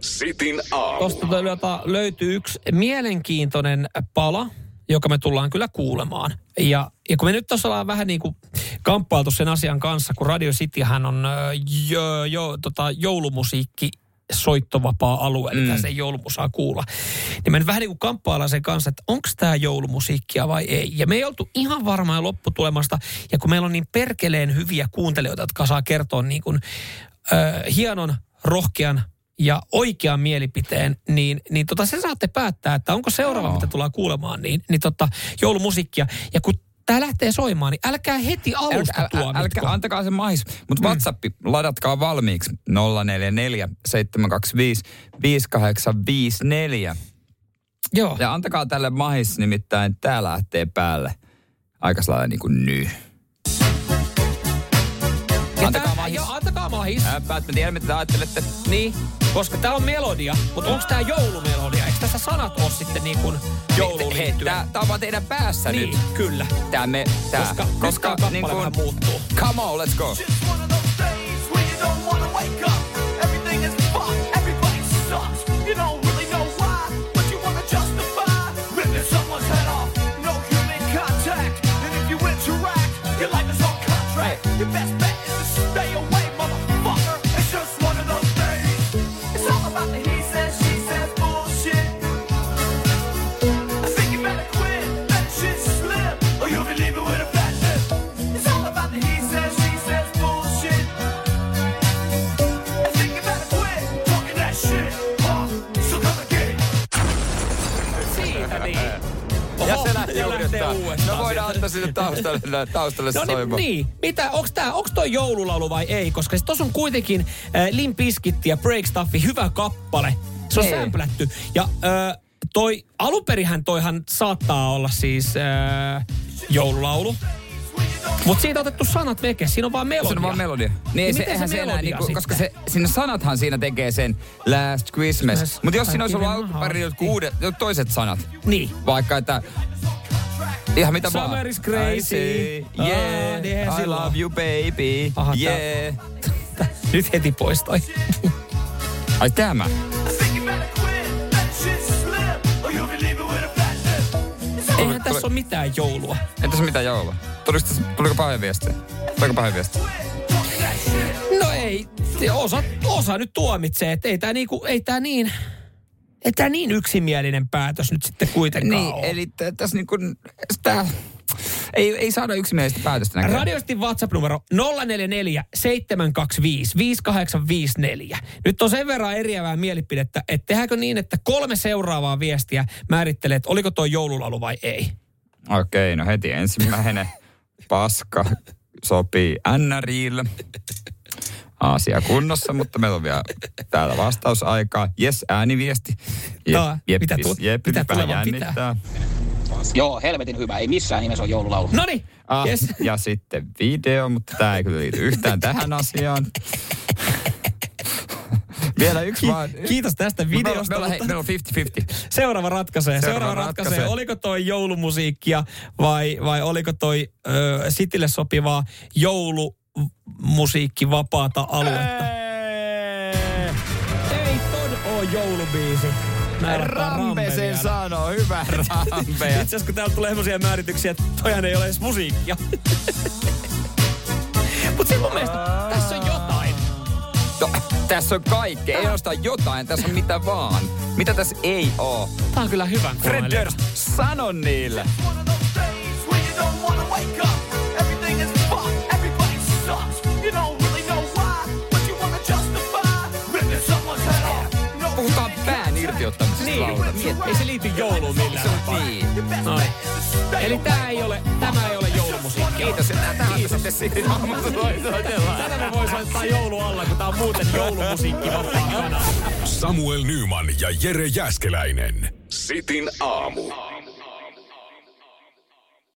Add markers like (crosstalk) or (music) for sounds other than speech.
Sitin aamu. Tuosta löytyy yksi mielenkiintoinen pala, joka me tullaan kyllä kuulemaan. Ja, ja kun me nyt tuossa ollaan vähän niin kuin kamppailtu sen asian kanssa, kun Radio Cityhän on jo, jo, tota, joulumusiikki soittovapaa alue, eli mm. se joulumusaa kuulla. Niin me nyt vähän niin kuin kamppaillaan sen kanssa, että onko tämä joulumusiikkia vai ei. Ja me ei oltu ihan varmaa lopputulemasta. Ja kun meillä on niin perkeleen hyviä kuuntelijoita, jotka saa kertoa niin kuin, äh, hienon, rohkean ja oikean mielipiteen, niin, niin tota, se saatte päättää, että onko seuraava, no. mitä tullaan kuulemaan, niin, niin tota, joulumusiikkia. Ja kun tämä lähtee soimaan, niin älkää heti alusta äl, äl, älkää, antakaa se mahis. Mutta mm. WhatsApp, ladatkaa valmiiksi 044 725 5854. Joo. Ja antakaa tälle mahis, nimittäin tää lähtee päälle aika sellainen niin kuin nyt. Antakaa mahis. Joo, mahis. Ää, mä tiedän, mitä te ajattelette. Niin, koska tää on melodia, mutta onko tää joulumelodia? Eikö tässä sanat ole sitten niin kuin jouluun Hei, tää, tää on vaan teidän päässä niin, nyt. kyllä. Tää me, tää. Koska, koska nyt niin kuin, vähän muuttuu. Come on, let's go. Your best Ja se lähtee uudestaan. uudestaan. No voidaan antaa sinne taustalle, taustalle No niin, niin. Mitä, onks tää, onks toi joululaulu vai ei? Koska siis tossa on kuitenkin äh, Limp Bizkit ja Break Stuffi hyvä kappale. Se on Ei. sämplätty. Ja äh, toi, alunperihän toihan saattaa olla siis äh, joululaulu. Mutta siitä on otettu sanat veke. Siinä on vaan melodia. Se on vaan melodia. Niin, Niin ei se, miten eihän se se enää, niinku, koska se, sinne sanathan siinä tekee sen Last Christmas. Mutta jos siinä olisi ollut alkuperin jotkut uudet, toiset sanat. Niin. Vaikka, että ihan mitä vaan. Summer is crazy. I Ah, yeah, niin eihän I love you baby, Aha, tää- yeah. (laughs) Nyt heti pois toi. Ai tämä. I think you better quit, let shit slip, or you'll be leaving with a fat lip. It's all Eihän tässä ole mitään joulua. Tuliko, tuliko pahoja viestejä? Tuliko pahoja viestejä? No ei, osa, osa nyt tuomitsee, että ei tää, niinku, ei tää niin... Ei tää niin yksimielinen päätös nyt sitten kuitenkaan Niin, ole. eli t- tässä niinku, sitä, ei, ei saada yksimielistä päätöstä näköjään. Radioistin WhatsApp-numero 044 725 5854. Nyt on sen verran eriävää mielipidettä, että tehdäänkö niin, että kolme seuraavaa viestiä määrittelee, että oliko tuo joululaulu vai ei. Okei, no heti ensimmäinen paska sopii NRIlle. Asia kunnossa, mutta meillä on vielä täällä vastausaikaa. Yes, ääniviesti. No, mitä tu- jep, mitä vähän tulevan jännittää. Joo, helvetin hyvä. Ei missään nimessä ole joululaulu. No niin, Ah, yes. Ja sitten video, mutta tämä ei kyllä liity yhtään tähän asiaan. Vielä yksi vaan. Kiitos tästä on- videosta. Hei, mutta- meillä on 50-50. Seuraava ratkaisee. Seuraava, Seuraava ratkaisee. ratkaisee. Oliko toi joulumusiikkia vai, vai oliko toi ö, Sitille sopivaa joulumusiikki vapaata aluetta? Ei ton oo joulubiisi. Rampe sen sanoo, hyvä (laughs) Rampe. Itse asiassa kun täältä tulee semmoisia määrityksiä, että toihan ei ole edes musiikkia. (laughs) Mut se mun mielestä tässä on kaikkea, ei ainoastaan jotain, tässä on mitä vaan. Mitä tässä ei oo? Tää on kyllä hyvän Fred. Durst, sano niille. Puhutaan pään irtiottamisesta Niin, ei se liity jouluun millään Se on tapaa. niin. Noin. Eli tää ei ole, tämä ei ole Kiitos, tähän sitten aamussa voi soitella. Tätä me voi soittaa joulu alla, kun tää on muuten joulumusiikki. Samuel Nyman ja Jere Jäskeläinen. Sitin aamu.